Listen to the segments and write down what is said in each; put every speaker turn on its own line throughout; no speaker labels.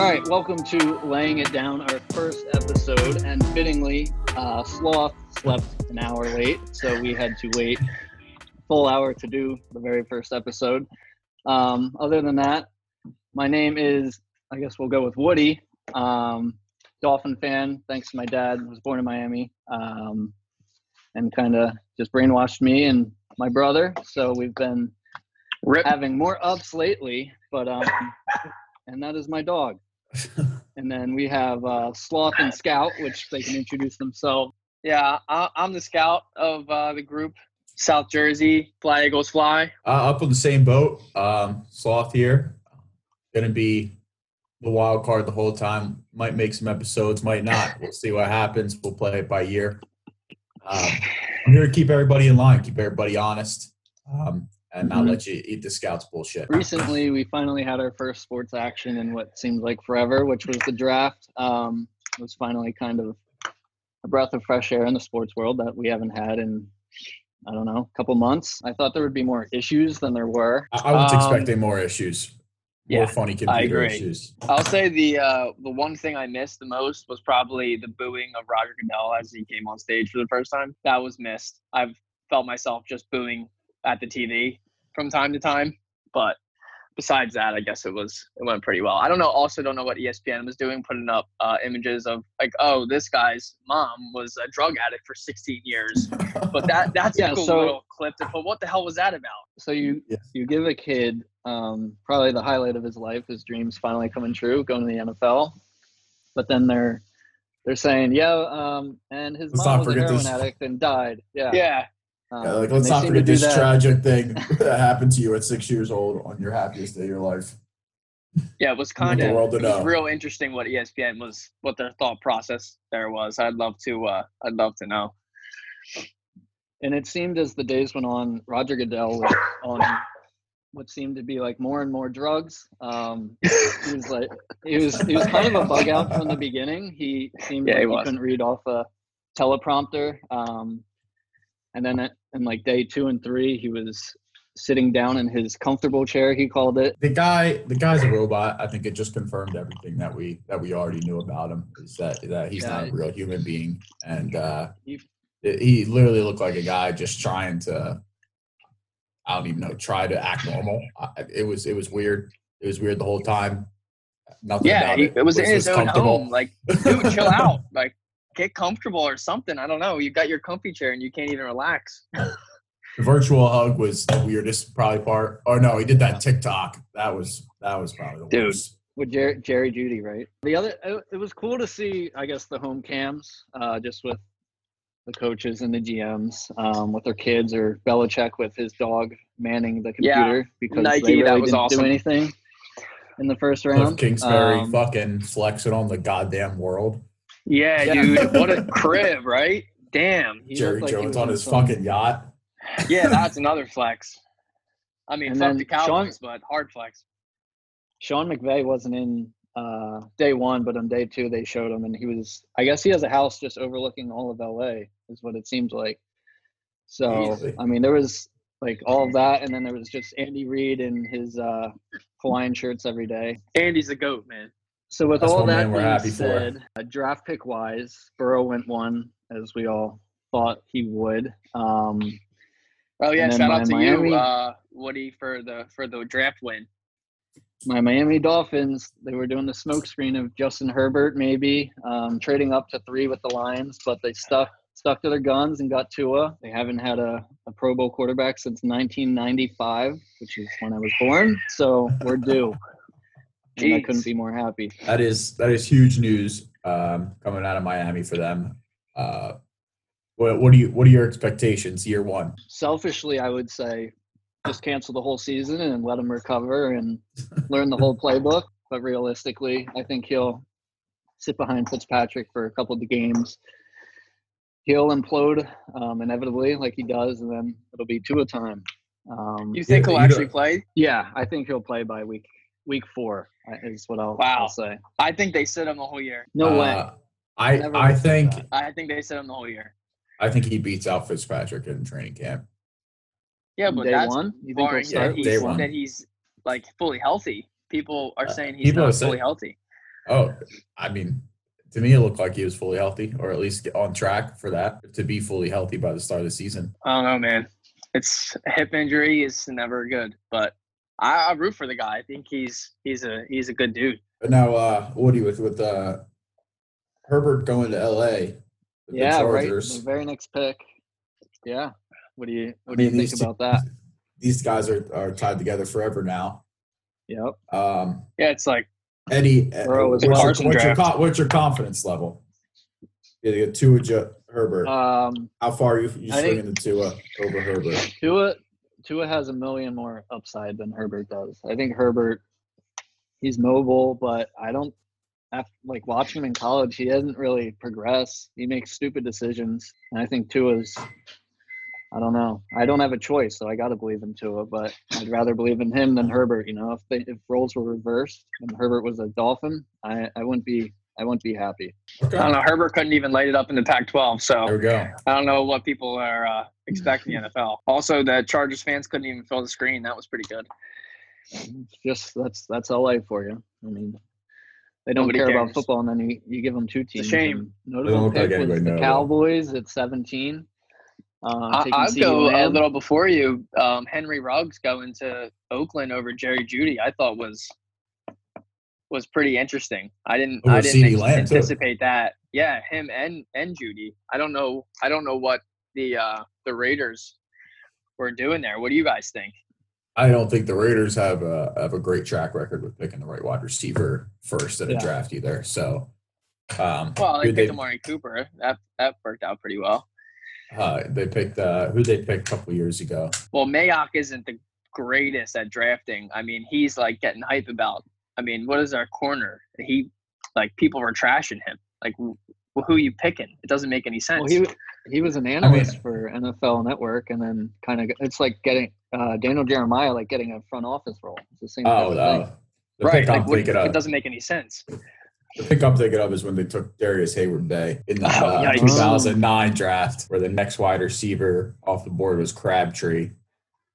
All right, welcome to Laying It Down, our first episode. And fittingly, uh, Sloth slept an hour late, so we had to wait a full hour to do the very first episode. Um, other than that, my name is, I guess we'll go with Woody. Um, Dolphin fan, thanks to my dad, was born in Miami, um, and kind of just brainwashed me and my brother. So we've been
Rip.
having more ups lately, but um, and that is my dog. And then we have uh, Sloth and Scout, which they can introduce themselves.
Yeah, I, I'm the scout of uh, the group. South Jersey, Fly Eagles Fly.
Uh, up on the same boat. Um, Sloth here. Gonna be the wild card the whole time. Might make some episodes, might not. We'll see what happens. We'll play it by year. Um, I'm here to keep everybody in line, keep everybody honest, um, and not
Mhm.
let you eat the scouts bullshit.
Recently, we finally had our first sports action in what seemed like forever, which was the draft. Um, it was finally kind of a breath of fresh air in the sports world that we haven't had in, I don't know, a couple months. I thought there would be more issues than there were.
I, I was
Um,
expecting more issues, more
yeah,
funny computer
agree.
issues.
I'll say the uh, the one thing I missed the most was probably the booing of Roger Goodell as he came on stage for the first time. That was missed. I've felt myself just booing at the TV from time to time, but besides that, I guess it was it went pretty well. I don't know. Also, don't know what ESPN was doing, putting up uh, images of like, oh, this guy's mom was a drug addict for 16 years. But that that's
Yeah,
a cool
so-
little clip. To, but what the hell was that about?
So you
Yes.
you give a kid um, probably the highlight of his life, his dreams finally coming true, going to the NFL. But then they're they're saying, yeah, um, and his
Let's
mom
not
was a heroin
this-
addict and died. Yeah.
Yeah,
Um,
Yeah, like let's not forget this
that-
tragic thing that happened to you at six years old on your happiest day of your life.
Yeah, it was kind of
world
it was real interesting what ESPN was, what their thought process there was. I'd love to, uh, I'd love to know.
And it seemed as the days went on, Roger Goodell was on what seemed to be like more and more drugs. Um, he was like, he was he was kind of a bug out from the beginning. He seemed
Yeah,
like
he
he, couldn't read off a teleprompter. Um, and then in like day two and three, he was sitting down in his comfortable chair. He called it.
the guy the guy's a robot i think it just confirmed everything that we that we already knew about him is that that he's not a real human being and uh
He-
he literally looked like a guy just trying to i don't even know try to act normal I, it was it was weird it was weird the whole time nothing
Yeah,
about
he,
it,
it was in his own home. Like, dude, chill out. Like, get comfortable or something. I don't know. You got your comfy chair and you can't even relax.
the virtual hug was the weirdest probably part oh no he did that tiktok that was that was probably the
Dude.
worst
with Jerry, Jerry Jeudy, right? The other, it, it was cool to see, I guess, the home cams, uh, just with the coaches and the GMs, um, with their kids, or Belichick with his dog manning the
Yeah.
computer because
Nike,
they really
that was
didn't
awesome.
do anything in the first
Cliff
round.
Kingsbury
Um,
fucking flexing on the goddamn world.
Yeah,
Yeah.
dude. What a crib, right? Damn.
he
Jerry
like
Jones
was
on his
some-
fucking yacht.
Yeah, that's another flex. I mean,
And
fuck
then
the
Sean-
but hard flex.
Sean McVay wasn't in uh, day one, but on day two they showed him, and he was. I guess he has a house just overlooking all of LA, is what it seems like. So
Easy.
I mean, there was like all of that, and then there was just Andy Reid in his uh, Hawaiian shirts every day.
Andy's a goat, man.
So with
That's
all that
man
being
happy
said, uh, draft pick wise, Burrow went one as we all thought he would. Um,
Oh yeah, shout out to
Miami-
you, uh, Woody, for the for the draft win.
my Miami Dolphins, they were doing the smoke screen of Justin Herbert, maybe um, trading up to three with the Lions, but they stuck stuck to their guns and got Tua. They haven't had a, a Pro Bowl quarterback since 1995, which is when I was born. So we're due. And I couldn't be more happy.
That is that is huge news um, coming out of Miami for them. Uh, what, what do you what are your expectations year one?
Selfishly, I would say just cancel the whole season and let him recover and learn the whole playbook. But realistically, I think he'll sit behind Fitzpatrick for a couple of the games. He'll implode um, inevitably, like he does, and then it'll be two a time. Um,
You think
Yeah,
he'll
you
actually
don't-
play?
yeah, I think he'll play by week week four. Is what I'll,
Wow.
I'll say.
I think they sit him the whole year.
No way.
Uh, I
Never
I think
that.
I think they sit him the whole year.
I think he beats out Fitzpatrick in training camp.
Yeah, but
Day
that's
one, you think he'll
barring
start
that
Yeah, day
he's,
one.
that he's like fully healthy. People are
Uh,
saying he's
people
not
are saying-
fully healthy.
Oh, I mean, to me, it looked like he was fully healthy, or at least on track for that to be fully healthy by the start of the season.
I don't know, man. It's hip injury is never good, but I, I root for the guy. I think he's he's a he's a good dude.
But now, uh, Woody, with with uh, Herbert going to LA,
Yeah,
the
right. The very next pick. Yeah. What do you
I
what do you think about that?
These guys are, are tied together forever now.
Yep.
Um,
Yeah, it's like
Eddie, uh,
Bro,
what's, your, what's, your, what's your confidence level? Yeah, you got Tua Herbert.
Um
How far are you, you
I think-
swinging the Tua over Herbert?
Tua Tua has a million more upside than Herbert does. I think Herbert he's mobile, but I don't after, like watching him in college, he doesn't really progress. He makes stupid decisions. And I think Tua's I don't know. I don't have a choice, so I got to believe in Tua, but I'd rather believe in him than Herbert, you know. If they, if roles were reversed and Herbert was a Dolphin, I I wouldn't be I wouldn't be happy.
Okay.
I don't know. Herbert couldn't even light it up in the Pac-12, so
There
so
we go.
I don't know what people are uh, expecting in the NFL. Also, the Chargers fans couldn't even fill the screen. That was pretty good.
Just that's that's LA for you. I mean, they don't
Nobody
care about football, and then you, you give them two teams.
shame.
and
They don't
Notable
look like
pick was the. Cowboys at 17. Uh,
I,
taking
I'll
CeeDee
go a little before you. Um, Henry Ruggs going to Oakland over Jerry Jeudy. I thought was was pretty interesting. I didn't
Over
I didn't ex-
Lamb, too.
anticipate that. Yeah, him and and Jeudy. I don't know. I don't know what the uh, the Raiders were doing there. What do you guys think?
I don't think the Raiders have a have a great track record with picking the right wide receiver first in a draft either. So, um,
Well, they
who
picked Amari Cooper. That that worked out pretty well.
uh, they picked uh, who they picked a couple years ago.
Well, Mayock isn't the greatest at drafting. I mean, he's like getting hype about. I mean, what is our corner? He like people were trashing him. Like, wh- who are you picking? It doesn't make any sense.
Well, he he was an analyst for NFL Network, and then kind of it's like getting uh, Daniel Jeremiah like getting a front office role. It's the same. type
Oh,
of thing.
The
right?
pick
Like,
I'm
what,
thinking
it doesn't make any sense.
the pick I'm thinking of is when they took Darrius Heyward-Bey in the
Oh,
uh,
yikes.
2009 draft, where the next wide receiver off the board was Crabtree,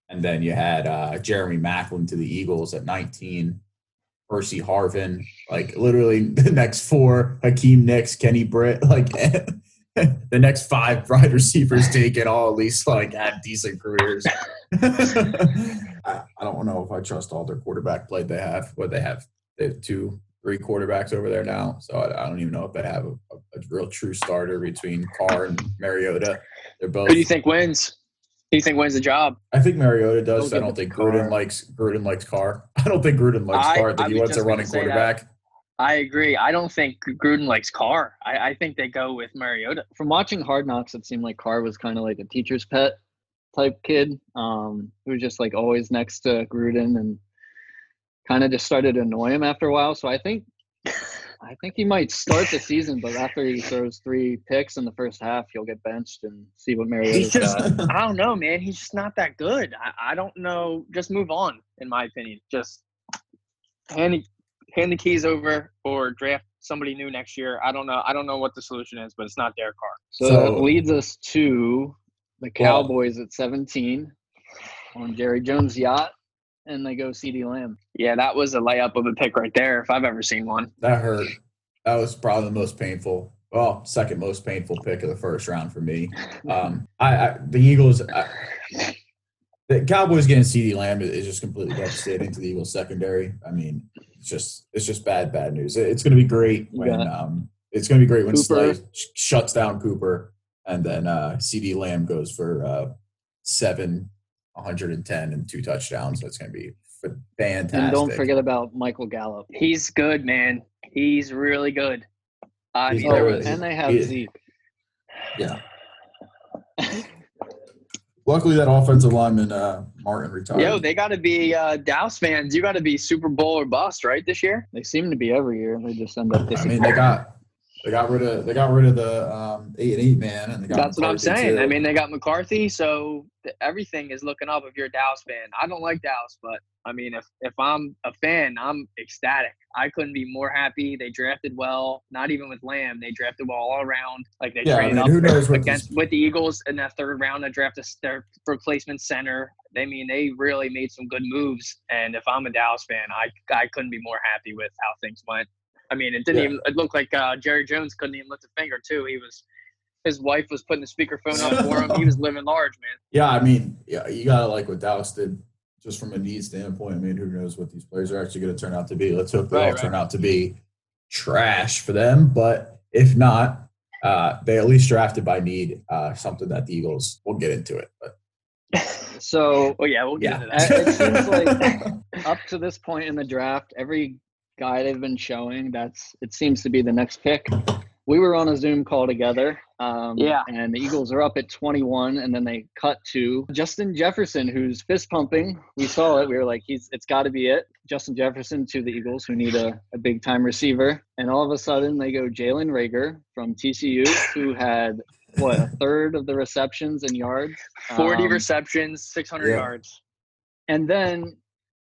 and then you had uh, Jeremy Maclin to the Eagles at 19. Percy Harvin, like literally the next four, Hakeem Nicks, Kenny Britt, like the next five wide receivers taken all at least like had decent careers. I, I don't know if I trust all their quarterback play they have. What they have, they have two, three quarterbacks over there now. So I, I don't even know if they have a, a, a real true starter between Carr and Mariota. They're both.
Who do you think wins? Who do you think wins the job?
I think Mariota does. I don't think. Gruden likes Gruden likes Carr. I don't think Gruden likes
I-
Carr. I think
I
he wants a running
say that.
quarterback.
I agree. I don't think Gruden likes Carr. I, I think they go with Mariota.
From watching Hard Knocks, it seemed like Carr was kind of like a teacher's pet type kid, um, who was just like always next to Gruden and kind of just started to annoy him after a while. So I think I think he might start the season, but after he throws three picks in the first half, he'll get benched and see what Mariota's got.
I don't know, man. He's just not that good. I, I don't know. Just move on, in my opinion. Just hand the, hand the keys over or draft somebody new next year. I don't know. I don't know what the solution is, but it's not Derek Carr.
So,
So-
that leads us to the
Well-
Cowboys at 17 on Jerry Jones' yacht, and they go CeeDee Lamb.
Yeah, that was a layup of a pick right there, if I've ever seen one.
That hurt. That was probably the most painful. Well, second most painful pick of the first round for me. Um, I, I the Eagles. I, the Cowboys getting C.D. Lamb is- is just completely devastating to the Eagles secondary. I mean, it's just it's just bad bad news. It- It's going to be great when
Yeah.
um, it's going to be great when
Cooper.
Slay sh- shuts down Cooper, and then uh, C.D. Lamb goes for uh, seven, 110 and two touchdowns. That's going to be fantastic.
And don't forget about Michael Gallup.
He's good, man. He's really good. I
He's
mean, there was,
and they have
he-
Zeke.
Yeah. Luckily, that offensive lineman uh, Martin retired.
yo, they got to be uh, Dallas fans. You got to be Super Bowl or bust, right? This year.
They seem to be every year. They just end up
I
disappointing.
mean, they got they got rid of they got rid of the um, eight and eight man, and they got
That's what I'm saying.
too.
I mean, they got McCarthy, so everything is looking up if you're a Dallas fan. I don't like Dallas, but I mean, if if I'm a fan, I'm ecstatic. I couldn't be more happy. They drafted well. Not even with Lamb, they drafted well all around. Like they
Yeah, I mean,
up against with the Eagles in that third round to draft a s- their replacement center. They mean they really made some good moves. And if I'm a Dallas fan, I I couldn't be more happy with how things went. I mean, it didn't
Yeah.
even. It looked like uh, Jerry Jones couldn't even lift a finger too. He was. His wife was putting the speakerphone up for him. He was living large, man.
Yeah, I mean, yeah, you gotta like what Dallas did, just from a need standpoint. I mean, who knows what these players are actually going to turn out to be? Let's hope they
Right,
all
right.
turn out to be trash for them. But if not, uh, they at least drafted by need, uh, something that the Eagles. We'll get into it, but
So
Oh yeah, we'll get
Yeah.
into that.
it seems like up to this point in the draft, every guy they've been showing, that's it seems to be the next pick. We were on a Zoom call together. Um,
Yeah.
And the Eagles are up at 21, and then they cut to Justin Jefferson, who's fist pumping. We saw it. We were like, he's it's got to be it. Justin Jefferson to the Eagles, who need a, a big time receiver. And all of a sudden, they go Jalen Reagor from TCU, who had what a third of the receptions and yards.
Forty
Um,
receptions, six hundred
yeah.
yards.
and then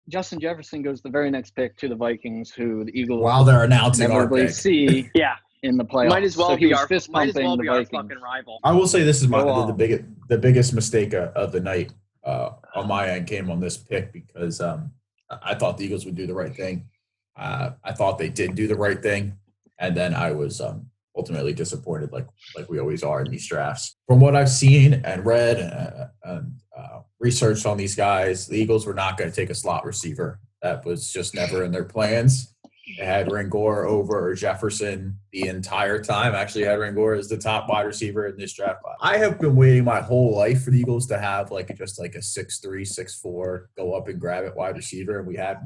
Justin Jefferson goes the very next pick to the Vikings, who the Eagles
while they're announcing our
inevitably
pick,
see
Yeah,
in the playoffs.
might as well
so he
be our
fist
might as
pumping
well
the
be our fucking rival.
I will say this is my the, the biggest the biggest mistake of, of the night uh, on my end came on this pick because um, I I thought the Eagles would do the right thing. Uh, I thought they did do the right thing, and then I was um, ultimately disappointed, like like we always are in these drafts. From what I've seen and read uh, and uh, researched on these guys, the Eagles were not going to take a slot receiver. That was just never in their plans. They had Rangor over Jefferson the entire time. Actually, had Rangor as the top wide receiver in this draft. class. I have been waiting my whole life for the Eagles to have like just like a six three, six four, go up and grab it wide receiver. And we had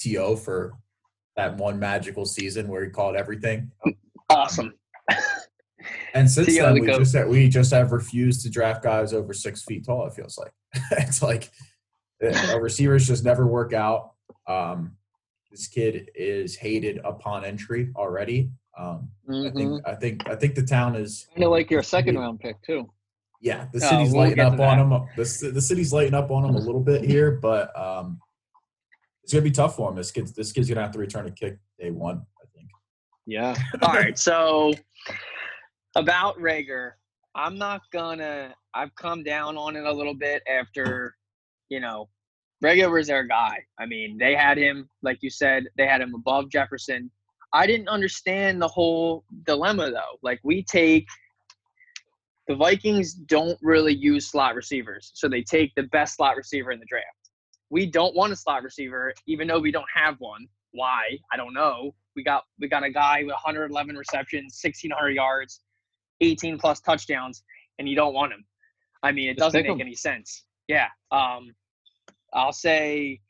To for that one magical season where he called everything.
Awesome.
And since then,
the
we just we just have refused to draft guys over six feet tall. It feels like it's like uh, our receivers just never work out. Um, this kid is hated upon entry already. Um, I
Mhm.
think I think I think the town is
Kind of like your second round pick too.
yeah the
Oh,
city's
we'll
lighting up on him. The, the city's lighting up on him a little bit here, but um, it's gonna be tough for him. This kid's this kid's gonna have to return a kick day one. I think.
Yeah.
All right, so about Reagor, I'm not gonna. I've come down on it a little bit after, you know, Reagor was their guy. I mean, they had him, like you said, they had him above Jefferson. I didn't understand the whole dilemma though. Like we take the Vikings don't really use slot receivers, so they take the best slot receiver in the draft. We don't want a slot receiver, even though we don't have one. Why? I don't know. We got we got a guy with 111 receptions, 1600 yards, 18 plus touchdowns, and you don't want him. I mean, it
Just
doesn't make
him.
any sense. Yeah. Um, I'll say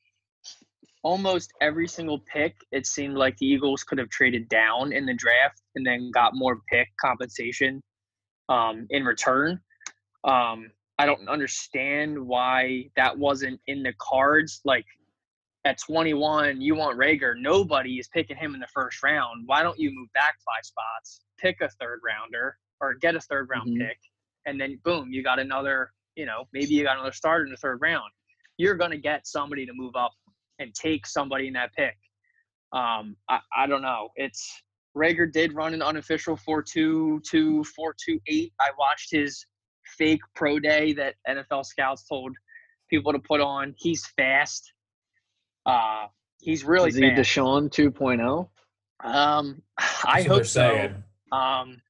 almost every single pick, it seemed like the Eagles could have traded down in the draft and then got more pick compensation um, in return. Um, I don't understand why that wasn't in the cards. Like at 21, you want Reagor. Nobody is picking him in the first round. Why don't you move back five spots, pick a third rounder or get a third round
Mhm.
pick, and then boom, you got another, you know, maybe you got another starter in the third round. You're going to get somebody to move up and take somebody in that pick. Um, I, I don't know. It's Reagor did run an unofficial 4.2 4.28. I watched his fake pro day that NFL scouts told people to put on. He's fast. Uh, he's really
Is he
fast.
DeSean 2.0?
Um, I hope so.
saying.
Um,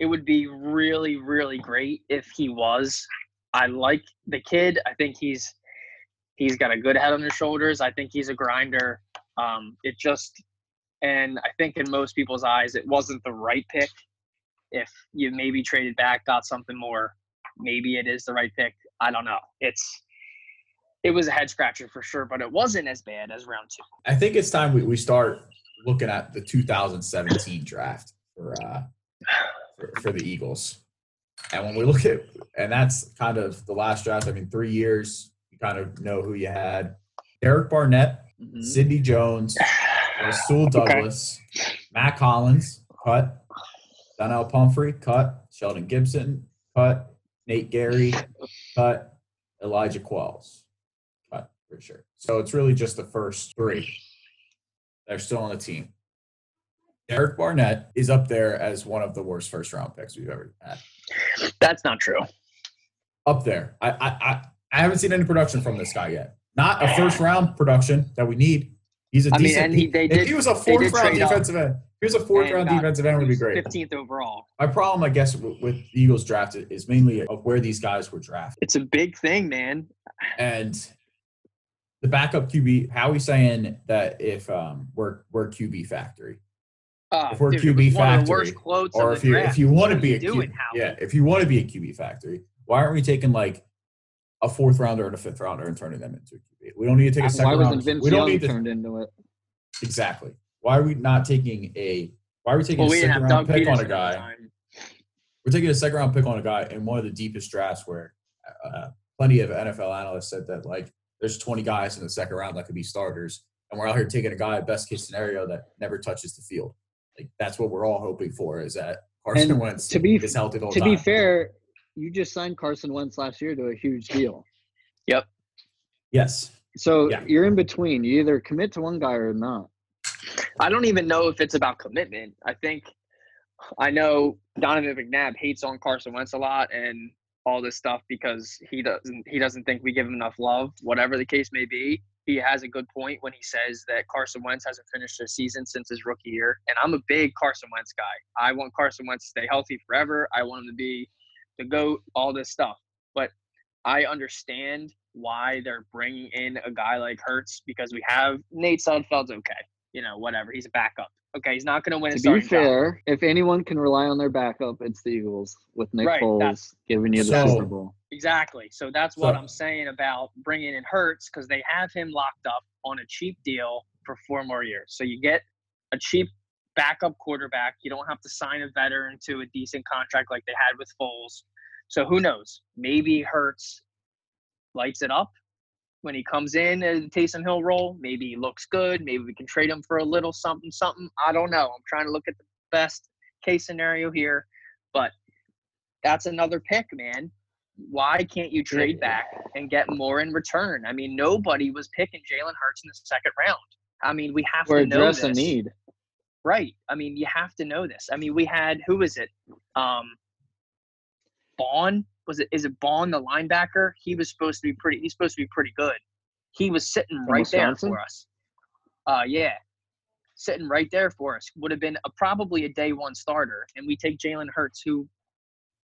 it would be really, really great if he was. I like the kid. I think he's he's got a good head on his shoulders. I think he's a grinder. Um, it just, and I think in most people's eyes, it wasn't the right pick. If you maybe traded back, got something more, maybe it is the right pick. I don't know. It's it was a head scratcher for sure, but it wasn't as bad as round two.
I think it's time we, we start looking at the 2017 draft for, uh, for for the Eagles. And when we look at, and that's kind of the last draft. I mean, three years, you kind of know who you had. Derek Barnett,
Mhm.
Sidney Jones, Rasul Douglas, Mack Hollins, cut. Donnell Pumphrey, cut. Shelton Gibson, cut. Nate Gerry, cut. Elijah Qualls, cut for sure. So it's really just the first three. They're still on the team. Derek Barnett is up there as one of the worst first round picks we've ever had.
That's not true.
Up there. I I I, I haven't seen any production from this guy yet. Not a first round production that we need. He's a
I mean,
decent.
and he- they
if he was a fourth round
trade up.
defensive end, was a fourth round defensive end would be great.
15th overall.
My problem, I guess, with, with the Eagles draft is mainly of where these guys were drafted.
It's a big thing, man.
And the backup QB, how are we saying that if um, we're we're QB factory,
Uh,
If we're
dude,
QB
was one of the
factory, or if you
draft.
if you want to be a
doing,
yeah, if you want to be a QB factory, why aren't we taking like a fourth rounder and a fifth rounder and turning them into a QB? We don't need to take a second
Why wasn't Vince
we don't
Young
need to
turned into it?
exactly. Why are we not taking a? Why are we taking
Well,
a
we didn't
second round
Doug
pick on a guy? We're taking a second round pick on a guy in one of the deepest drafts where uh, plenty of NFL analysts said that like there's 20 guys in the second round that could be starters, and we're out here taking a guy best case scenario that never touches the field. Like that's what we're all hoping for is that Carson
And
Wentz
to be-
is healthy
To
time.
be fair, you just signed Carson Wentz last year to a huge deal. Yep.
Yes,
So
Yeah.
you're in between. You either commit to one guy or not.
I don't even know if it's about commitment. I think I know Donovan McNabb hates on Carson Wentz a lot and all this stuff because he doesn't he doesn't think we give him enough love. Whatever the case may be, he has a good point when he says that Carson Wentz hasn't finished a season since his rookie year. And I'm a big Carson Wentz guy. I want Carson Wentz to stay healthy forever. I want him to be the goat. All this stuff, but I understand why they're bringing in a guy like Hurts because we have Nate Sudfeld's okay you know, whatever. He's a backup. Okay, he's not going to win a
To be
starting job.
fair, if anyone can rely on their backup, it's the Eagles with Nick
Right,
Foles giving you the
So-
Super Bowl.
Exactly. So that's what
So-
I'm saying about bringing in Hurts because they have him locked up on a cheap deal for four more years. So you get a cheap backup quarterback. You don't have to sign a veteran to a decent contract like they had with Foles. So who knows? Maybe Hurts lights it up when he comes in as a Taysom Hill role. Maybe he looks good. Maybe we can trade him for a little something, something. I don't know. I'm trying to look at the best case scenario here, but that's another pick, man. Why can't you trade back and get more in return? I mean, nobody was picking Jalen Hurts in the second round. I mean, we have
Or
to know
address
this.
a need.
Right. I mean, you have to know this. I mean, we had who is it? Um Bond? Was it is it Bond the linebacker? He was supposed to be pretty he's supposed to be pretty good. He was sitting right there for us. Uh yeah. Sitting right there for us. Would have been a, probably a day one starter. And we take Jalen Hurts who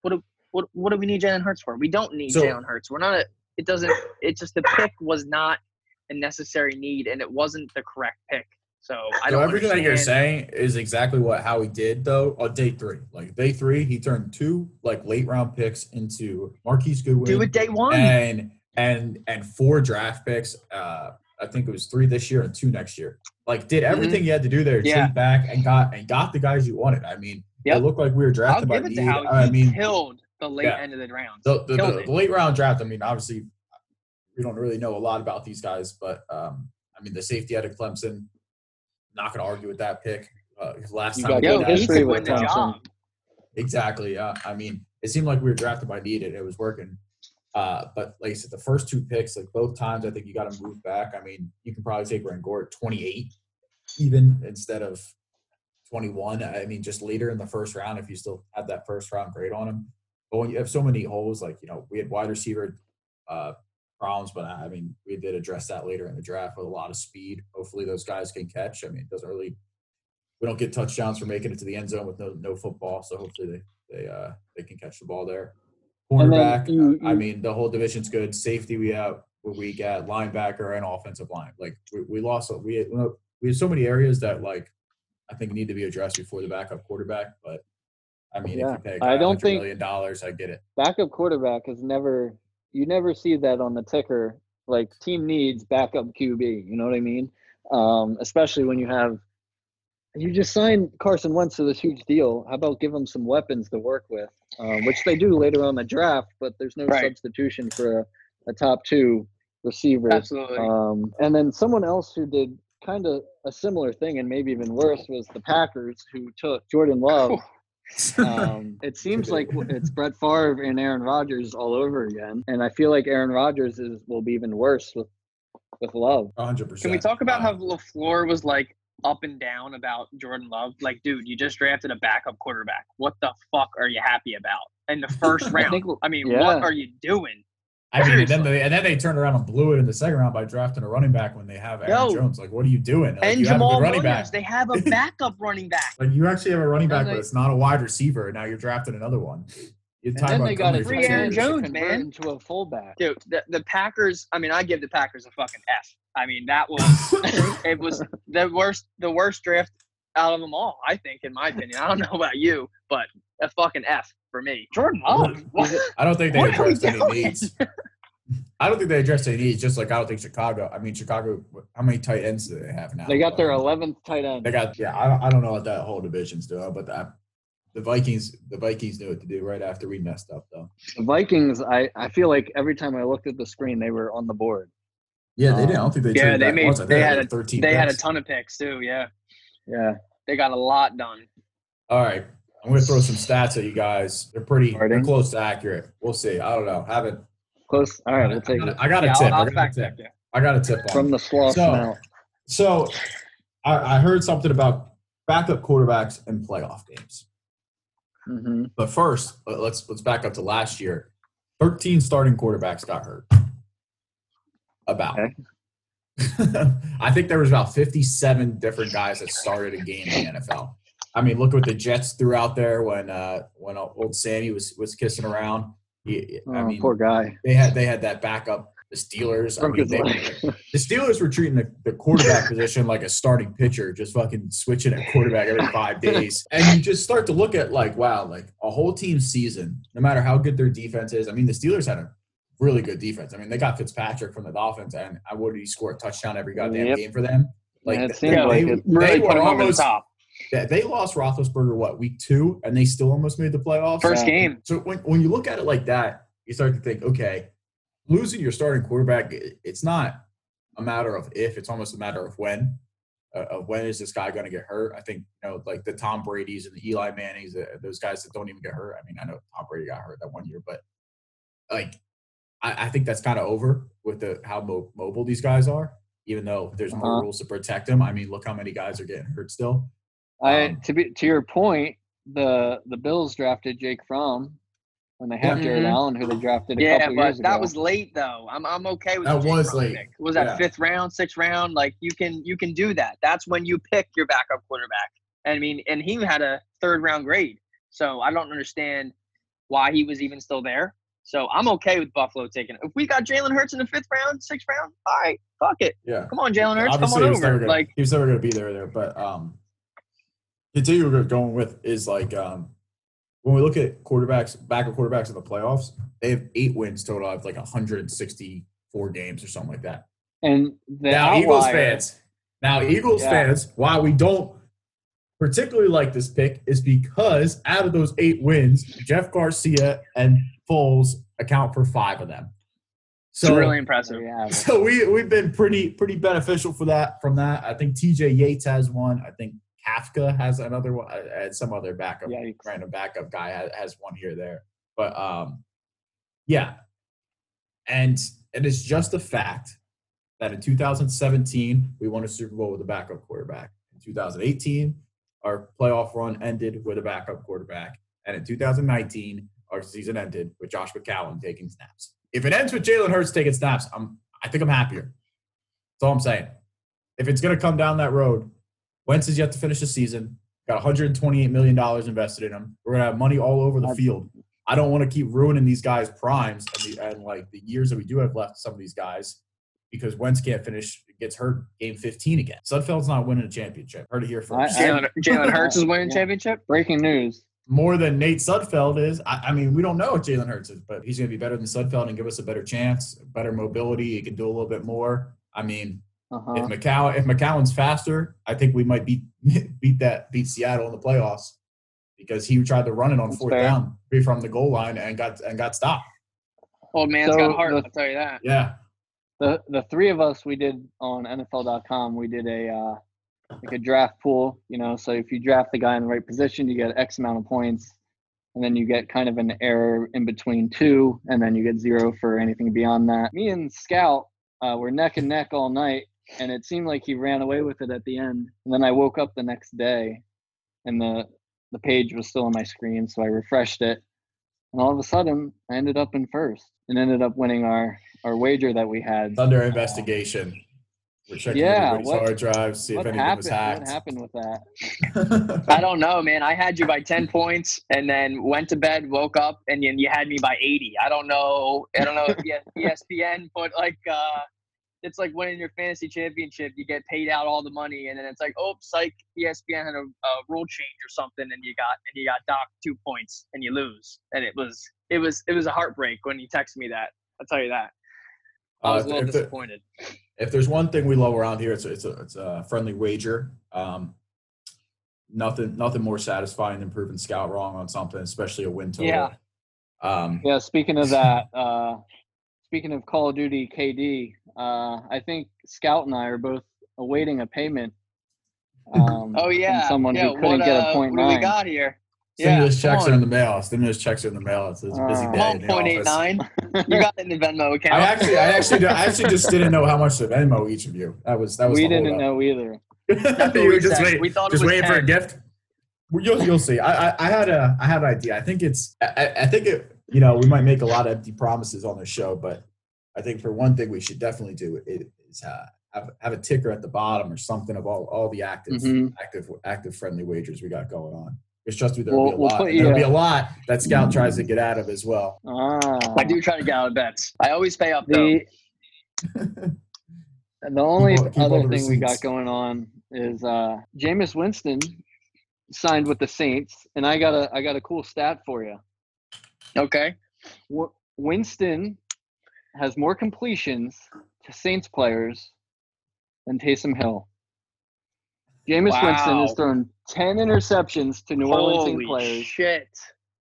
what do what what do we need Jalen Hurts for? We don't need
So-
Jalen Hurts. We're not a it doesn't it just the pick was not a necessary need and it wasn't the correct pick. So I don't
everything that you're saying is exactly what Howie did though on day three. Like day three, he turned two like late round picks into Marquise Goodwin.
do it day one.
and and and four draft picks. Uh, I think it was three this year and two next year. Like did everything you had to do there,
Mm-hmm. Yeah.
trade back and got and got the guys you wanted. I mean,
Yep.
it looked like we were
I'll
drafted by
give it to
need.
Howie.
I mean,
killed the late
yeah.
end of the round.
the, the, the, the late round draft. I mean, obviously, we don't really know a lot about these guys, but um, I mean, the safety out of Clemson. Not going to argue with that pick. Uh, last
You
time,
got
we
Yo,
good
he
history
could
with
win the job.
Exactly. Yeah. I mean, it seemed like we were drafted by need and it was working. Uh, but like I said, the first two picks, like both times, I think you got to move back. I mean, you can probably take Rangor at 28 even instead of 21. I mean, just later in the first round, if you still have that first round grade on him. But when you have so many holes, like, you know, we had wide receiver uh, problems, but I mean, we did address that later in the draft with a lot of speed. Hopefully those guys can catch. I mean, it doesn't really, we don't get touchdowns for making it to the end zone with no, no football. So hopefully they, they, uh, they can catch the ball there.
And then
Cornerback,
you-
I mean, the whole division's good. Safety, we have what weak at linebacker and offensive line. Like we, we lost, we had, we had so many areas that like I think need to be addressed before the backup quarterback. But I mean,
Yeah.
if you pay
I don't think-
million dollars, I get it.
Backup quarterback has never you never see that on the ticker. Like team needs backup QB. You know what I mean? Um, especially when you have you just signed Carson Wentz to this huge deal. How about give him some weapons to work with, um, which they do later on the draft. But there's no
Right.
substitution for a, a top two receiver.
Absolutely.
Um, and then someone else who did kind of a similar thing and maybe even worse was the Packers, who took Jordan Love. Um, it seems like it's Brett Favre and Aaron Rodgers all over again, and I feel like Aaron Rodgers is will be even worse with with Love.
hundred percent.
Can we talk about how LaFleur was like up and down about Jordan Love? Like, dude, you just drafted a backup quarterback. What the fuck are you happy about? In the first
I
round.
think-
I mean,
yeah.
what are you doing?
I mean, and then they and then they turned around and blew it in the second round by drafting a running back when they have Aaron
Yo.
Jones. Like, what are you doing? Like,
and
you have a
Jamaal
good running
Williams,
back.
they have a backup running back.
Like you actually have a running back,
And
but it's not a wide receiver. And now you're drafting another one. You
And then they got a
Free
tight
Aaron Jones, man.
into a fullback.
Dude, the, the Packers. I mean, I give the Packers a fucking F. I mean, that was it was the worst the worst draft out of them all. I think, in my opinion. I don't know about you, but a fucking F for me. Jordan Love.
I don't think they
What are
addressed any needs. I don't think they addressed any needs. Just like I don't think Chicago. I mean, Chicago. How many tight ends do they have now?
They got their
Um,
11th tight end.
They got yeah. I don't, I don't know what that whole division's doing, but that, the Vikings the Vikings knew what to do right after we messed up though.
The Vikings, I, I feel like every time I looked at the screen, they were on the board.
Yeah,
they didn't. I
don't think they
Yeah, they made- they had a-
thirteen.
They had a ton of picks too. Yeah,
Yeah.
they got a lot done.
All right, I'm gonna throw some stats at you guys. They're pretty. They're close to accurate. We'll see. I don't know. Haven't.
Close. All right,
I
we'll take
got
it.
a- I got a
Yeah,
tip.
I'll, I'll
I got a tip. I got a tip on.
From the sloth
So-
mouth.
So I, I heard something about backup quarterbacks and playoff games.
hmm
But first, let's let's back up to last year. Thirteen starting quarterbacks got hurt. About.
Okay.
I think there was about fifty-seven different guys that started a game in the NFL. I mean, look what the Jets threw out there when uh, when old Sammy was was kissing around. He, I
Oh,
mean,
poor guy.
they had they had that backup. The Steelers. I mean, they, the Steelers were treating the, the quarterback position like a starting pitcher, just fucking switching at quarterback every five days. And you just start to look at like, wow, like a whole team season, no matter how good their defense is. I mean, the Steelers had a really good defense. I mean, they got Fitzpatrick from the Dolphins, and I would he score a touchdown every goddamn
Yep.
game for them. Like
Yeah, it
they,
seemed like
they,
it.
Really
they
put
were
over the
almost
top.
They- they lost Roethlisberger what week two, and they still almost made the playoffs.
First game.
So when, when you look at it like that, you start to think, okay, losing your starting quarterback, it's not a matter of if, it's almost a matter of when. Uh, of when is this guy going to get hurt? I think you know, like the Tom Brady's and the Eli Manning's, uh, those guys that don't even get hurt. I mean, I know Tom Brady got hurt that one year, but like, I, I think that's kind of over with the how mo- mobile these guys are. Even though there's more
Uh-huh.
rules to protect them, I mean, look how many guys are getting hurt still.
I
Um,
to be to your point, the the Bills drafted Jake Fromm when they had
Yeah.
Jared
Mhm.
Allen, who they drafted a
Yeah,
couple
but
years ago.
that was late though. I'm I'm okay with
That
the
was
Fromm
late.
pick. Was that
Yeah.
fifth round, sixth round? Like you can you can do that. That's when you pick your backup quarterback. I mean, and he had a third round grade, so I don't understand why he was even still there. So I'm okay with Buffalo taking it. If we got Jalen Hurts in the fifth round, sixth round, all right, fuck it.
Yeah.
Come on, Jalen Hurts, come on
he
over.
gonna,
Like
he was never going to be there there. But um, continue we're going with is like um, when we look at quarterbacks, backup quarterbacks in the playoffs, they have eight wins total of like 164 games or something like that.
and the
now,
outlier,
Eagles fans, now Eagles
Yeah.
fans, why we don't particularly like this pick is because out of those eight wins, Jeff Garcia and Foles account for five of them.
it's
So
really impressive.
there you have it.
so we we've been pretty pretty beneficial for that from that. I think T.J. Yates has one. I think Kafka has another one, uh, and some other backup random backup guy has, has one here there. But um, yeah, and it is just a fact that in 2017 we won a Super Bowl with a backup quarterback. In 2018, our playoff run ended with a backup quarterback, and in 2019, our season ended with Josh McCown taking snaps. If it ends with Jalen Hurts taking snaps, I'm I think I'm happier. That's all I'm saying. If it's going to come down that road, Wentz is yet to finish the season. Got 128 million dollars invested in him. We're going to have money all over the field. I don't want to keep ruining these guys' primes and, the, and like the years that we do have left. Some of these guys because Wentz can't finish, gets hurt game 15 again. Sudfeld's not winning a championship. Heard it here first.
Jalen Jalen Hurts is winning
Yeah.
championship.
Breaking news.
more than Nate Sudfeld is. I, I mean, we don't know what Jalen Hurts is, but he's going to be better than Sudfeld and give us a better chance, better mobility. He can do a little bit more. I mean,
Uh-huh.
if McCown if McCown's faster, I think we might beat beat that beat Seattle in the playoffs because he tried to run it on
That's
fourth
fair.
down from the goal line and got and got stopped.
Old man's
So
got heart.
the-
I'll tell you that.
Yeah,
the the three of us we did on NFL.com. We did a uh, like a draft pool. You know, so if you draft the guy in the right position, you get X amount of points, and then you get kind of an error in between two, and then you get zero for anything beyond that. Me and Scout uh, were neck and neck all night, and it seemed like he ran away with it at the end. And then I woke up the next day, and the the page was still on my screen, so I refreshed it. and all of a sudden, I ended up in first and ended up winning our our wager that we had.
It's under investigation. We're checking
Yeah,
everybody's
what-
hard drives, see if
What
anything
happened?
was
What happened with that?
I don't know, man. I had you by 10 points and then went to bed, woke up, and then you had me by 80. I don't know. I don't know if E- ESPN put like, uh, it's like winning your fantasy championship. You get paid out all the money, and then it's like, oh, psych, ESPN had a, a rule change or something, and you got and you got docked two points, and you lose. And it was it was it was a heartbreak when you texted me that. I'll tell you that. I
Uh,
was a little
if, the-
disappointed.
if there's one thing we love around here, it's a, it's a, it's a friendly wager. Um, nothing nothing more satisfying than proving Scout wrong on something, especially a win total.
Yeah.
Um,
Yeah, speaking of that, uh, speaking of Call of Duty KD, uh, I think Scout and I are both awaiting a payment. Um,
Oh
from
yeah,
someone
yeah.
who couldn't
what,
get
uh,
a point
what do we got here?
Stimulus
come
checks
on.
are in the mail. Stimulus checks are in the mail. It's, it's a busy
Uh,
day
Come on,
in the
point eight
office.
You got it in the Venmo account.
I actually, I actually, I actually just didn't know how much to Venmo each of you. That was that was.
we
the
didn't know either.
You were
we
just
said.
waiting,
We thought
just
was
waiting for a gift. Well, You'll, you'll see. I, I, I had a, I had an idea. I think it's, I, I- I think it, you know, we might make a lot of empty promises on the show, but I think for one thing we should definitely do it is uh, have have a ticker at the bottom or something of all all the active
Mhm.
active active friendly wagers we got going on. Because trust me, there'll
We'll-
be a
we'll
lot.
put
and There'll be a lot that Scout tries to get out of as well.
Ah,
I do try to get out of bets. I always pay up though.
the the only
Keep all- keep
other
the
thing we got going on is uh, Jameis Winston signed with the Saints, and I got a I got a cool stat for you.
Okay.
W- Winston has more completions to Saints players than Taysom Hill. Jameis Winston has thrown 10 interceptions to New Orleans Saints players,
shit.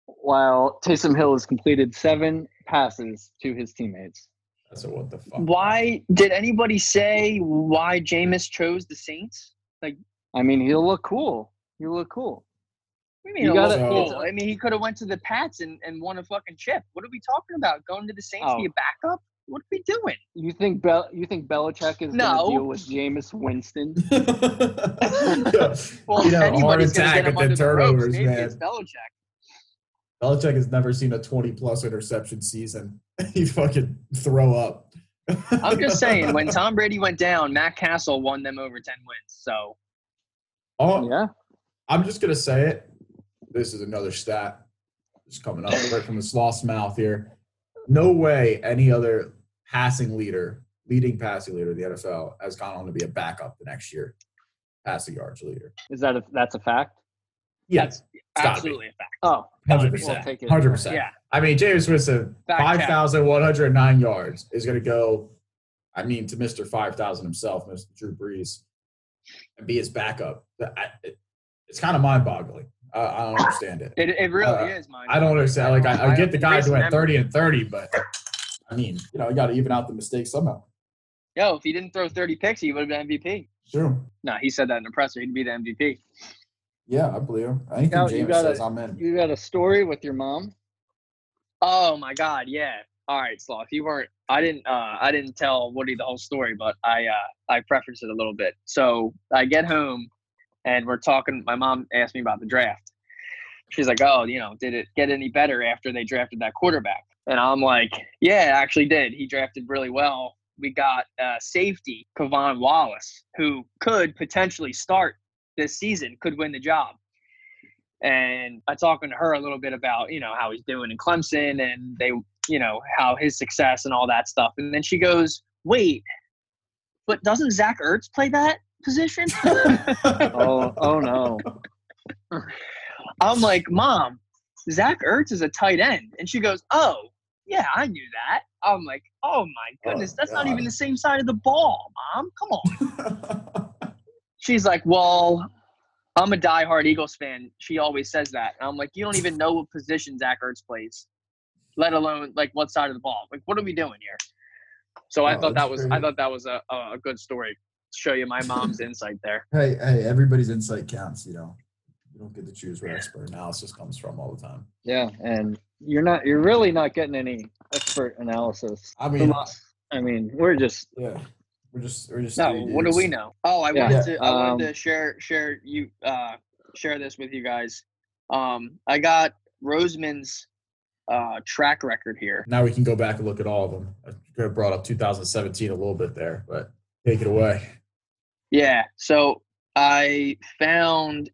while Taysom Hill has completed seven passes to his teammates.
That's a what the fuck.
Why did anybody say why Jameis chose the Saints?
Like, I mean, he'll look cool. He'll look cool.
What do you
You gotta-
looked cool? I mean, he could have went to the Pats and, and won a fucking chip. What are we talking about? Going to the Saints
Oh.
to be a backup? What are we doing?
You think Bel- you think Belichick is
No.
going to deal with Jameis Winston?
Well,
you know,
if anybody's
heart
gonna
attack
get him
and then
the ropes,
turnovers, man.
it's Belichick.
Belichick has never seen a 20 plus interception season. he fucking throw up.
I'm just saying, when Tom Brady went down, Matt Cassel won them over 10 wins. So
Oh,
Yeah.
I'm just gonna say it. This is another stat. Just coming up right from the sloth's mouth here. No way any other passing leader, leading passing leader in the NFL, has gone on to be a backup the next year. Passing yards leader.
Is that a, that's a fact?
Yes, gotta
absolutely a fact.
Oh,
hundred
we'll
percent.
take it.
Hundred percent.
Yeah.
I mean, Jameis Winston,
Fact
five
check.
thousand one hundred nine yards is going to go. I mean, to Mister Five Thousand himself, Mister Drew Brees, and be his backup. It's kind of mind-boggling. I, I don't understand it.
It, it really
Uh,
is, mine.
I don't understand. Like, I, I get the guys who
Remember-
thirty and thirty, but I mean, you know, you got to even out the mistakes somehow.
Yo, if he didn't throw 30 picks, he would have been MVP.
Sure.
No, he said that in the presser. He'd be the MVP.
Yeah, I believe him. Anything
Scout, you
James says, I'm in.
You got a story with your mom?
Oh my God, yeah. All right, Sloth. You weren't. I didn't. Uh, I didn't tell Woody the whole story, but I. Uh, I prefaced it a little bit. So I get home, and we're talking. My mom asked me about the draft. She's like, "Oh, you know, did it get any better after they drafted that quarterback?" And I'm like, "Yeah, it actually did. He drafted really well. We got uh, safety K'Von Wallace, who could potentially start this season, could win the job." and I talking to her a little bit about you know how he's doing in Clemson and they you know how his success and all that stuff, and then she goes, "Wait, but doesn't Zach Ertz play that position?"
Oh, oh no.
I'm like, "Mom, Zach Ertz is a tight end," and she goes, "Oh." Yeah, I knew that. I'm like, oh my goodness,
Oh,
that's not even the same side of the ball, mom. Come on. She's like, well, I'm a diehard Eagles fan. She always says that. And I'm like, you don't even know what position Zach Ertz plays, let alone like what side of the ball. Like, what are we doing here? So I
Oh,
thought that
that's
was I thought that was a, a a good story to show you my mom's insight there.
Hey, hey, everybody's insight counts, you know. You don't get to choose where expert analysis comes from all the time.
Yeah, and you're not. You're really not getting any expert analysis.
I mean,
us. I mean, we're just.
yeah. We're just we're just
No,
three
what do we know? Oh, I
Yeah.
wanted to I wanted
Um,
to share share you uh share this with you guys. Um, I got Roseman's uh, track record here.
Now we can go back and look at all of them. I could have brought up 2017 a little bit there, but take it away.
Yeah. So I found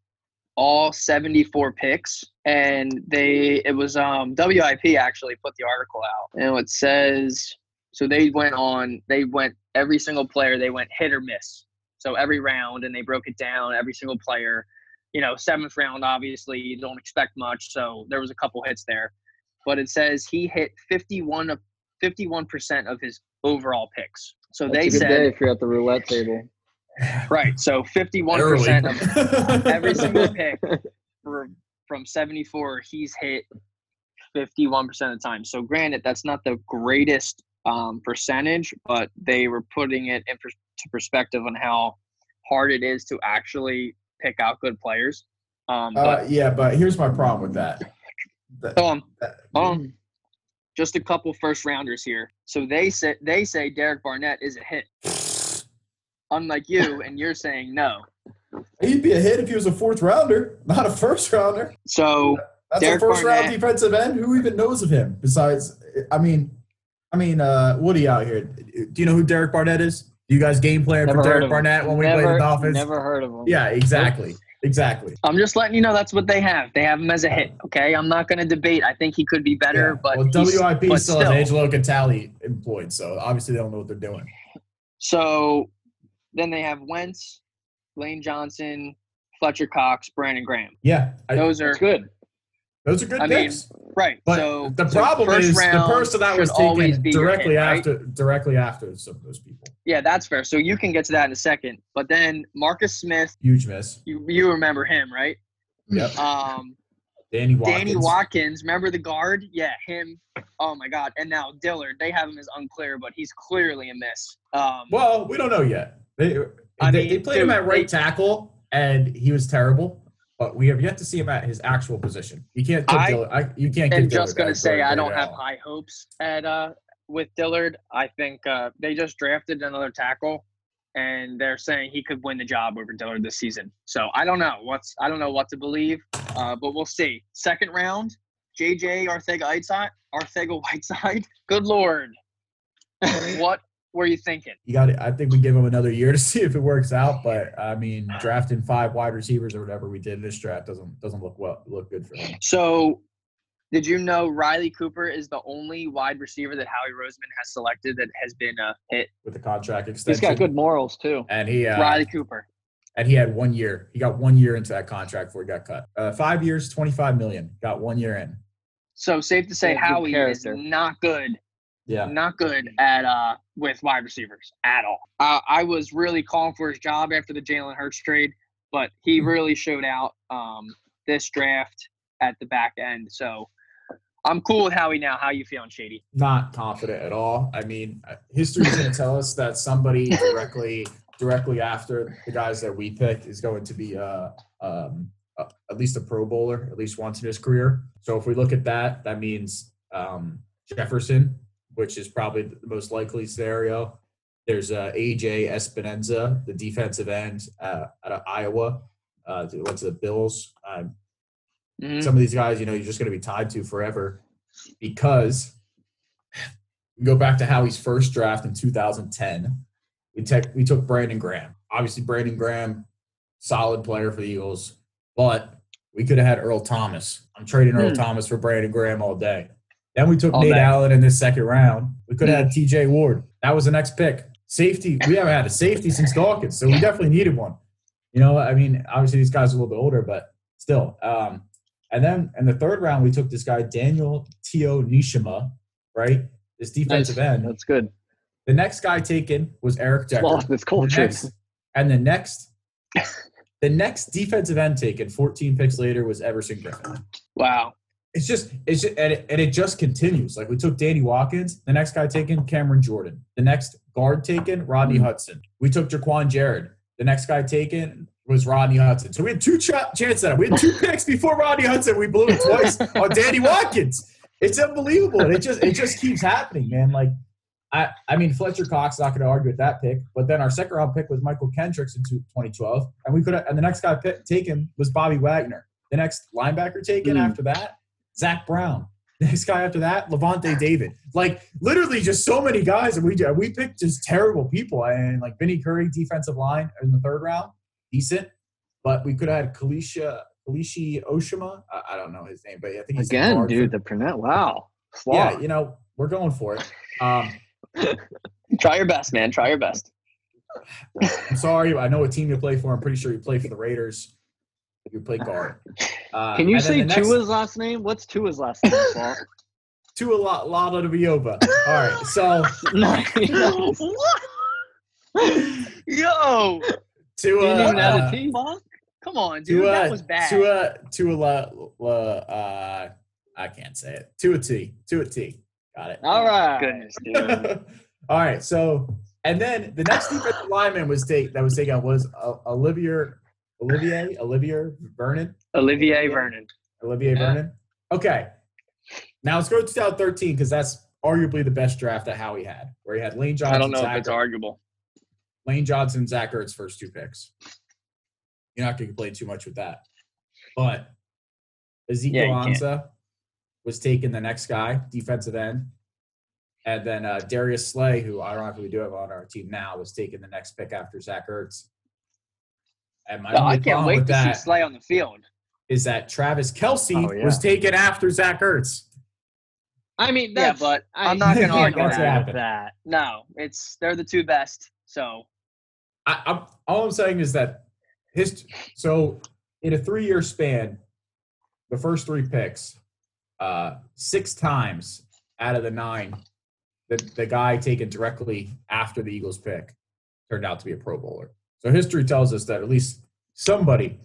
all 74 picks and they it was um WIP actually put the article out and it says so they went on they went every single player they went hit or miss so every round and they broke it down every single player you know seventh round obviously you don't expect much so there was a couple hits there but it says he hit 51 of 51% of his overall picks so
That's
they
a good
said
day if you're at the roulette table.
Right so 51% of every single pick for, from 74 he's hit 51% of the time. So granted that's not the greatest um, percentage but they were putting it into perspective on how hard it is to actually pick out good players. Um,
Uh, yeah, but here's my problem with that. That-
hold on,
that-
hold just a couple first rounders here. So they say they say derek barnett is a hit unlike you and you're saying no
He'd be a hit if he was a fourth rounder, not a first rounder.
so
That's
Derek
a first round defensive end. Who even knows of him? Besides, I mean, I mean, uh, Woody out here. Do you know who Derek Barnett is? Do you guys game plan
Never
for Derek
of him.
Barnett when we
never,
play the Dolphins?
Never heard of him.
Yeah, exactly, exactly.
I'm just letting you know that's what they have. They have him as a hit. Okay, I'm not going to debate. I think he could be better,
Yeah.
but
well, WIP
but
still, has Angelo Cataldi employed, so obviously they don't know what they're doing.
So then they have Wentz, Lane Johnson, Fletcher Cox, Brandon Graham.
Yeah, I,
Those are
good.
those are good
I mean, right.
But
so
the problem
first
is the person that was
always
taken directly
hit, right?
after directly after some of those people.
Yeah, that's fair. So you can get to that in a second. But then Marcus Smith,
Huge miss.
you, you remember him, right?
Yep.
Um,
Danny Watkins.
Danny Watkins, remember the guard? Yeah, him. Oh my God! And now Dillard, they have him as unclear, but he's clearly a miss. Um,
Well, we don't know yet. They
I
they,
mean,
they played him at right tackle, and he was terrible. But we have yet to see him at his actual position. You can't. Give
I
Dillard, I, you can't. I'm
just gonna say I don't have high hopes at uh with Dillard. I think uh, they just drafted another tackle, and they're saying he could win the job over Dillard this season. So I don't know what's I don't know what to believe, uh, but we'll see. Second round, JJ Arcega Whiteside. Arcega Whiteside. Good lord, what were you thinking?
You got. it. I think we give him another year to see if it works out. But I mean, drafting five wide receivers or whatever we did in this draft doesn't doesn't look well look good for him.
So, did you know Riley Cooper is the only wide receiver that Howie Roseman has selected that has been a hit?
with the contract extension?
He's got good morals too.
And he uh,
Riley Cooper.
and he had one year. He got one year into that contract before he got cut. Uh, five years, twenty five million. Got one year in.
So safe to say,
Yeah, good
Howie is not good,
Yeah.
not good at uh with wide receivers at all. Uh, I was really calling for his job after the Jalen Hurts trade, but he really showed out um this draft at the back end. So I'm cool with Howie now. How you feeling, Shady?
Not confident at all. I mean, uh, history's going to tell us that somebody directly directly after the guys that we pick is going to be uh, um, uh, at least a Pro Bowler, at least once in his career. So if we look at that, that means um, Jefferson, which is probably the most likely scenario. There's uh, AJ Epenesa, the defensive end uh, out of Iowa. Uh, went to the Bills. Um,
Mhm.
some of these guys, you know, you're just going to be tied to forever because we go back to Howie's first draft in 2010. We, tech we took Brandon Graham. Obviously, Brandon Graham, solid player for the Eagles, but we could have had Earl Thomas. I'm trading Earl
Hmm.
Thomas for Brandon Graham all day. Then we took
All
Nate. Allen in this second round. We could have had TJ Ward. That was the next pick. Safety, we haven't had a safety since Dawkins, so we definitely needed one. You know, I mean, obviously these guys are a little bit older, but still. Um, and then in the third round, we took this guy, Daniel Te'o-Nesheim, right? This defensive
Nice.
end.
That's good.
The next guy taken was Eric Decker.
Lost this culture.
and the next, the next defensive end taken, 14 picks later, was Everson Griffen.
Wow.
It's just, it's just, and it, and it just continues. Like we took Danny Watkins, the next guy taken, Cameron Jordan. The next guard taken, Rodney
Mm.
Hudson. We took Jaiquawn Jarrett. The next guy taken was Rodney Hudson. So we had two ch- chances at it. We had two picks before Rodney Hudson. We blew it twice on Danny Watkins. It's unbelievable. And it just, it just keeps happening, man. Like, I, I mean, Fletcher Cox not going to argue with that pick, but then our second round pick was Mychal Kendricks in 2012, and we could have, and the next guy pick, taken was Bobby Wagner. The next linebacker taken
Hmm.
after that, Zach Brown. Next guy after that, Lavonte David. Like literally, just so many guys, and we we picked just terrible people. And like Vinny Curry, defensive line in the third round, decent, but we could have had Kalisha Kalishi Oshima. I, don't know his name, but I think he's
Again, dude, the Pernette. Wow.
Yeah, you know we're going for it. Um,
Try your best, man. Try your best.
I'm sorry, I know what team you play for. I'm pretty sure you play for the Raiders. You play guard. Uh,
Can you say
the next-
Tua's last name? What's Tua's last name, Paul?
Tua La- Lada Vioba. All right, so
no,
Yo,
Tua.
You didn't even add a
uh,
fuck. Come on, dude.
Tua,
that was bad.
Tua, Tua, La, La, uh, I can't say it. Tua T, Tua T. Got it.
All right.
Goodness, dude.
All right. So, and then the next defensive lineman was take that was taken was uh, Olivier, Olivier, Olivier Vernon,
Olivier Vernon.
Olivier
Yeah.
Vernon. Okay. Now let's go to 2013 because that's arguably the best draft that Howie had, where he had Lane Johnson,
I don't know
Zach
if it's
Ertz-
arguable.
Lane Johnson, Zach Ertz first two picks. You're not going to complain too much with that. But Ezekiel
Yeah, you.
Ansah was taking the next guy, defensive end. And then uh, Darius Slay, who ironically we do have on our team now, was taking the next pick after Zach Ertz. And my
No,
only
I can't wait to see
that
Slay on the field.
is that Travis Kelce
Oh, yeah.
was taken after Zach Ertz.
I mean,
Yeah, but
I
I'm not
gonna argue
argue
that.
with that.
No, it's they're the two best. So
I, I'm, all I'm saying is that his so in a three year span, the first three picks, uh, six times out of the nine, the the guy taken directly after the Eagles pick turned out to be a Pro Bowler. So history tells us that at least somebody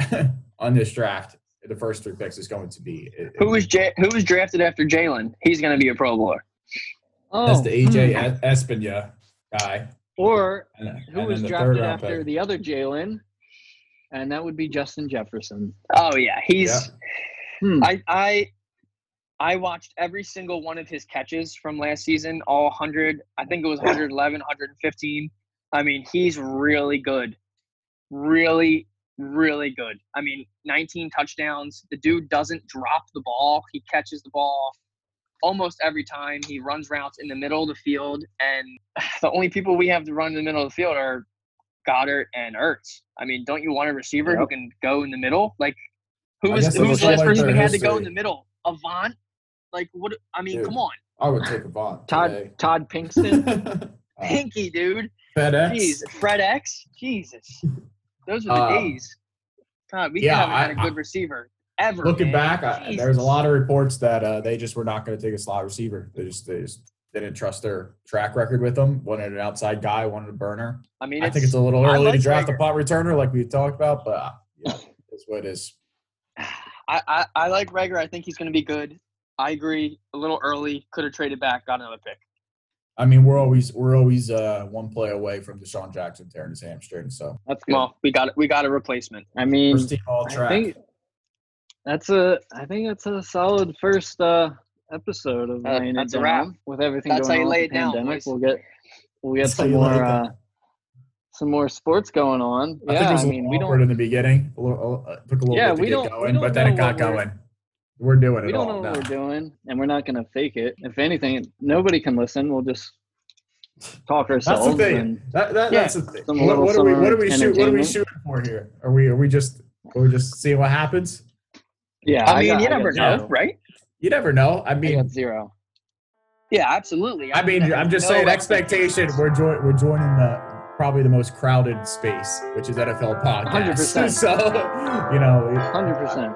on this draft, the first three picks is going to be
who was J- who was drafted after Jalen? He's going to be a Pro Bowler.
Oh,
that's the AJ
hmm.
Epenesa guy.
Or
And,
who
and
was
then the
drafted after
pick.
the other Jalen? And that would be Justin Jefferson.
Oh yeah, he's.
Yeah.
Hmm.
I I I watched every single one of his catches from last season, all 100. I think it was 111, 115. I mean, he's really good. Really, really good. I mean, 19 touchdowns. The dude doesn't drop the ball. He catches the ball almost every time. He runs routes in the middle of the field. And the only people we have to run in the middle of the field are Goedert and Ertz. I mean, don't you want a receiver who can go in the middle? Like, who was who was the last
like
person who had to go in the middle? Avant? Like, what? I mean,
Dude.
come on,
I would take a bond.
Todd
today.
Todd Pinkston.
Uh,
Pinky, dude.
FedEx.
Jeez, Fred X. Jesus, those were the
Um,
days. God, we
yeah,
haven't had a good receiver ever.
Looking
man.
back, I,
Jesus.
there's a lot of reports that uh, they just were not going to take a slot receiver. They just they just they didn't trust their track record with them. Wanted an outside guy, wanted a burner.
I mean,
I think it's a little
I
early to draft
Reagor.
a pot returner like we talked about, but uh, yeah, it's what it is.
I, I, I like Reagor. I think he's going to be good. I agree. A little early. Could have traded back. Got another pick.
I mean, we're always we're always uh, one play away from DeSean Jackson tearing his hamstring. So
That's good.
Well, we got we got a replacement.
I mean,
first team all
I
track.
think that's a I think that's a solid first uh, episode of
Uh,
laying it
that's a wrap.
with everything
That's
going
how you
on
lay
with the
it down,
pandemic.
boys.
We'll get we'll get
That's
some more uh, some more sports going on.
I
yeah,
think it was
I
a
mean we
awkward
don't
in the beginning. A little, uh, took a little
Yeah,
bit to
we
get
don't- we
going,
don't
but then it got
what we're-
going. We're doing it
we don't
all
know what
now.
we're doing, and we're not going to fake it. If anything, nobody can listen. We'll just talk ourselves.
That's
ourselves.
the thing.
and-
That, that,
Yeah,
that's the thing. What,
little
what are we? What are we shoot? What are we
entertainment.
shooting for here? Are we? Are we just? Are we just seeing what happens?
yeah,
I mean,
got-
you
got
never
zero.
know, right?
You never know. I
I
mean,
got zero.
Yeah, absolutely.
I mean, I'm just
no
saying.
expectation.
Expectation. We're join, We're joining the probably the most crowded space, which is NFL podcast.
100%.
So, you know,
Hundred percent.